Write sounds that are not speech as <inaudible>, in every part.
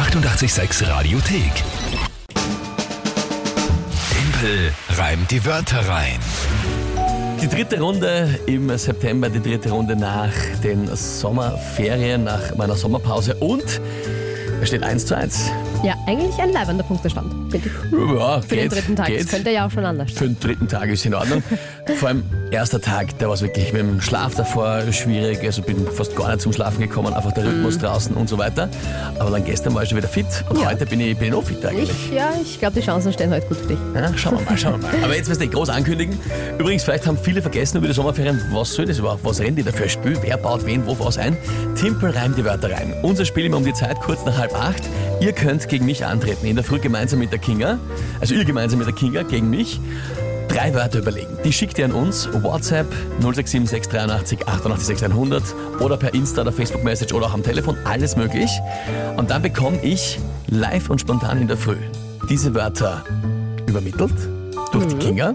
886 Radiothek. Tempel reimt die Wörter rein. Die dritte Runde im September, die dritte Runde nach den Sommerferien, nach meiner Sommerpause und es steht 1 zu 1. Ja, eigentlich ein leibender Punktestand. Ja, Für geht, den dritten Tag. geht. Das könnte ja auch schon anders. Für den dritten Tag ist in Ordnung. <laughs> Vor allem erster Tag, der war wirklich mit dem Schlaf davor schwierig. Also bin fast gar nicht zum Schlafen gekommen, einfach der Rhythmus draußen und so weiter. Aber dann gestern war ich schon wieder fit und Mhm. Ja. heute bin ich, bin ich noch fit eigentlich. Ich, ja, ich glaube, die Chancen stehen heute gut für dich. Ja, schauen wir mal, schauen wir mal. Aber jetzt wirst du groß ankündigen. Übrigens, vielleicht haben viele vergessen über die Sommerferien, was soll das überhaupt? Was rennen die da für ein Spiel? Wer baut wen wo was ein? Timpel reimt die Wörter rein. Unser Spiel immer um die Zeit, kurz nach halb acht. Ihr könnt gegen mich antreten. In der Früh gemeinsam mit der Kinga. Also ihr gemeinsam mit der Kinga gegen mich. Drei Wörter überlegen. Die schickt ihr an uns. WhatsApp 067 683 88 100 oder per Insta oder Facebook Message oder auch am Telefon. Alles möglich. Und dann bekomme ich live und spontan in der Früh diese Wörter übermittelt durch die Kinga.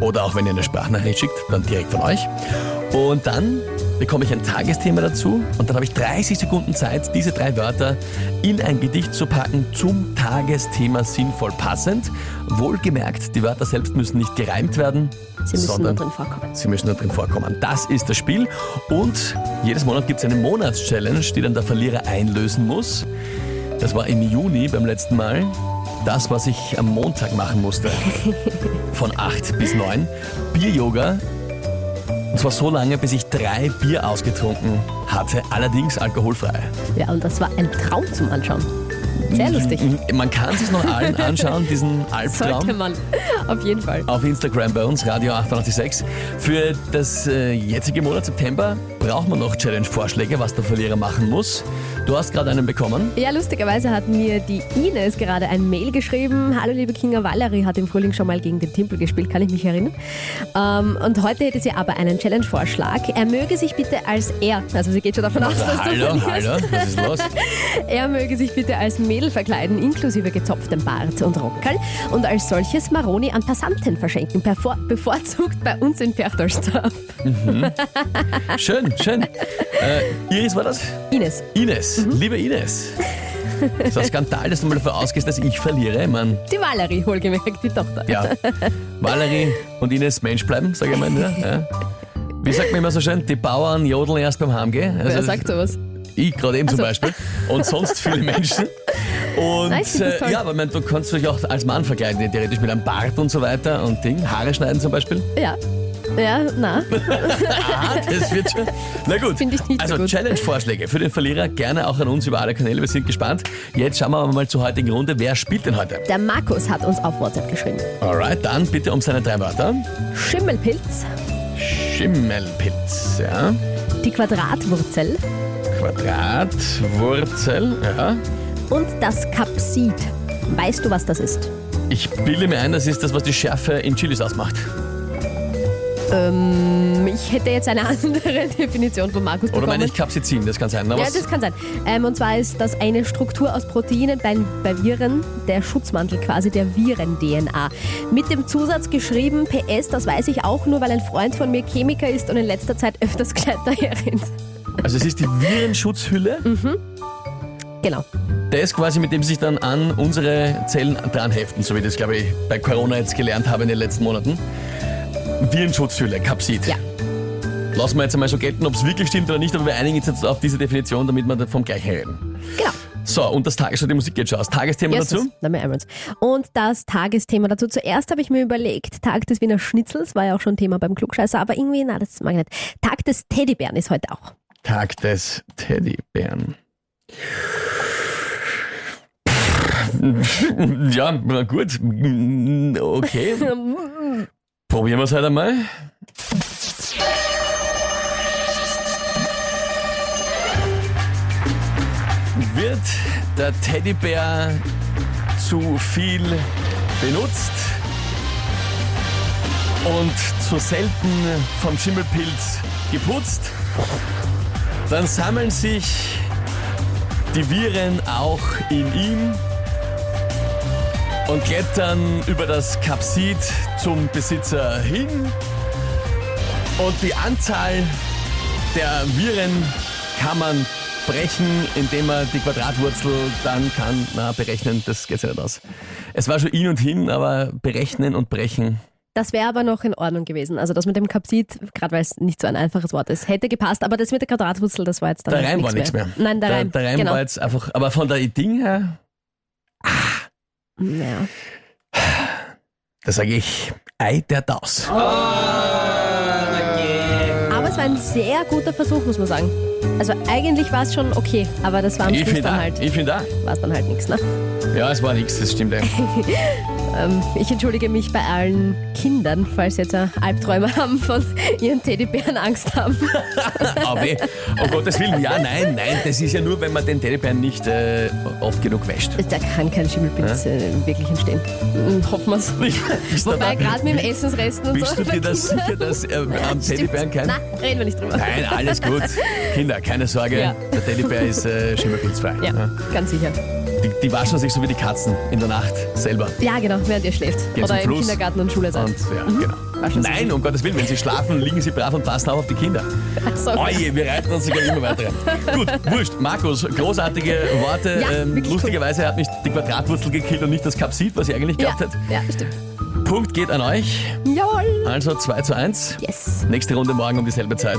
Oder auch wenn ihr eine Sprachnachricht schickt, dann direkt von euch. Und dann bekomme ich ein Tagesthema dazu und dann habe ich 30 Sekunden Zeit, diese drei Wörter in ein Gedicht zu packen, zum Tagesthema sinnvoll passend. Wohlgemerkt, die Wörter selbst müssen nicht gereimt werden, Sie müssen sondern nur drin vorkommen. Sie müssen nur drin vorkommen. Das ist das Spiel. Und jedes Monat gibt es eine Monatschallenge, die dann der Verlierer einlösen muss. Das war im Juni beim letzten Mal. Das, was ich am Montag machen musste. <laughs> Von 8 bis 9. Bier-Yoga. Und zwar so lange, bis ich drei Bier ausgetrunken hatte. Allerdings alkoholfrei. Ja, und das war ein Traum zum Anschauen. Sehr lustig. Man kann sich noch allen anschauen, diesen Albtraum. Sollte man. Auf jeden Fall. auf Instagram bei uns, Radio 886. Für das äh, jetzige Monat September braucht man noch Challenge-Vorschläge, was der Verlierer machen muss. Du hast gerade einen bekommen. Ja, lustigerweise hat mir die Ines gerade ein Mail geschrieben. Hallo liebe Kinga Valerie hat im Frühling schon mal gegen den Timpel gespielt, kann ich mich erinnern. Ähm, und heute hätte sie aber einen Challenge-Vorschlag. Er möge sich bitte als er, also sie geht schon davon aus, dass du hallo, verlierst. hallo, was ist los? <laughs> Er möge sich bitte als Mädel verkleiden, inklusive gezopftem Bart und Rockerl und als solches Maroni an Passanten verschenken, bevorzugt bei uns in Perchtoldsdorf. <laughs> Schön, schön. Äh, Iris war das? Ines, Ines, Mhm. liebe Ines. Das ist ein Skandal, dass du mal davon ausgehst, dass ich verliere. Mein, die Valerie, wohlgemerkt, die Tochter. ja, Valerie und Ines Mensch bleiben, sage ich mal. Ja. Ja. Wie sagt man immer so schön, die Bauern jodeln erst beim Heimgehen. Also, Wer sagt sowas? Ich gerade eben zum so. Beispiel. Und sonst viele <laughs> Menschen. Und Nein, äh, toll. ja, aber mein, du kannst dich auch als Mann verkleiden, theoretisch mit einem Bart und so weiter und Ding. Haare schneiden zum Beispiel. Ja. Ja, na, <laughs> Aha, das wird schon. Na gut. Finde ich nicht so also gut. Challenge-Vorschläge für den Verlierer gerne auch an uns über alle Kanäle. Wir sind gespannt. Jetzt schauen wir mal zur heutigen Runde. Wer spielt denn heute? der Markus hat uns auf WhatsApp geschrieben. Alright, dann bitte um seine drei Wörter. Schimmelpilz, Schimmelpilz, ja. die Quadratwurzel Quadratwurzel, ja. und das Kapsid. Weißt du, was das ist? Ich bilde mir ein, das ist das, was die Schärfe in Chilis ausmacht. Ähm, ich hätte jetzt eine <laughs> andere Definition von Markus Oder bekommen. meine ich Capsaicin, das kann sein. Na, Ja, das kann sein. Ähm, und zwar ist das eine Struktur aus Proteinen bei, bei Viren, der Schutzmantel quasi der Viren-DNA. Mit dem Zusatz geschrieben, PS, das weiß ich auch nur, weil ein Freund von mir Chemiker ist und in letzter Zeit öfters Kleid daher <laughs> rennt. Also es ist die Virenschutzhülle. Genau. Das quasi, mit dem sich dann an unsere Zellen dran heften, so wie ich das, glaube ich, bei Corona jetzt gelernt habe in den letzten Monaten. Virenschutzhülle, Capsid. Ja. Lassen wir jetzt einmal so gelten, ob es wirklich stimmt oder nicht, aber wir einigen uns jetzt auf diese Definition, damit wir vom Gleichen reden. Genau. So, und das Tages, die Musik geht schon aus. Tagesthema Yes, dazu? erinnern uns. Und das Tagesthema dazu. Zuerst habe ich mir überlegt, Tag des Wiener Schnitzels war ja auch schon Thema beim Klugscheißer, aber irgendwie, na, das mag ich nicht. Tag des Teddybären ist heute auch. Tag des Teddybären. Ja, na gut. Okay. <laughs> Probieren wir es halt einmal. Wird der Teddybär zu viel benutzt und zu selten vom Schimmelpilz geputzt, dann sammeln sich die Viren auch in ihm und klettern über das Kapsid zum Besitzer hin. Und die Anzahl der Viren kann man brechen, indem man die Quadratwurzel dann kann, na, berechnen, das geht ja nicht aus. Es war schon in und hin, aber berechnen und brechen. Das wäre aber noch in Ordnung gewesen. Also das mit dem Kapsit, gerade weil es nicht so ein einfaches Wort ist, hätte gepasst. Aber das mit der Quadratwurzel, das war jetzt dann halt Reim war nichts nichts mehr. Nein, der, Der, Reim. der Reim genau. war jetzt einfach, aber von der Ding her, ja. da sage ich, Ei der Daus. Aber es war ein sehr guter Versuch, muss man sagen. Also eigentlich war es schon okay, aber das war am Ich Schluss finde dann auch, halt, ich finde auch. war es dann halt nichts. Ne? Ja, es war nichts, das stimmt eigentlich. <laughs> Ähm, ich entschuldige mich bei allen Kindern, falls sie jetzt Albträume <laughs> haben, von ihren Teddybären Angst haben. <laughs> Aber um Gottes Willen, ja, nein, nein, das ist ja nur, wenn man den Teddybären nicht äh, oft genug wäscht. Da kann kein Schimmelpilz äh, wirklich entstehen. Hm, Hoffen wir es. Bist Wobei gerade mit dem Essensresten und Bist so. du dir das sicher, dass äh, am Teddybären kein... Nein, reden wir nicht drüber. Nein, alles gut. Kinder, keine Sorge, Ja. der Teddybär ist äh, schimmelpilzfrei. Ja, ganz sicher. Die, die waschen sich so wie die Katzen in der Nacht selber. Ja, genau, während ihr schläft. Gehen Oder im Fluss. Kindergarten und Schule seid. Und ja, genau. Waschen sie Nein, um Gottes Willen, wenn sie schlafen, liegen sie brav und passen auch auf die Kinder. So. Oje, wir reiten uns sogar immer weiter rein. Gut, wurscht. Markus, großartige Worte. Ja, ähm, lustigerweise hat mich die Quadratwurzel gekillt und nicht das Kapsit, was ich eigentlich Ja, gehabt hätte. ja, stimmt. Punkt geht an euch. Jawohl. Also 2 zu 1. Yes. Nächste Runde morgen um dieselbe Zeit.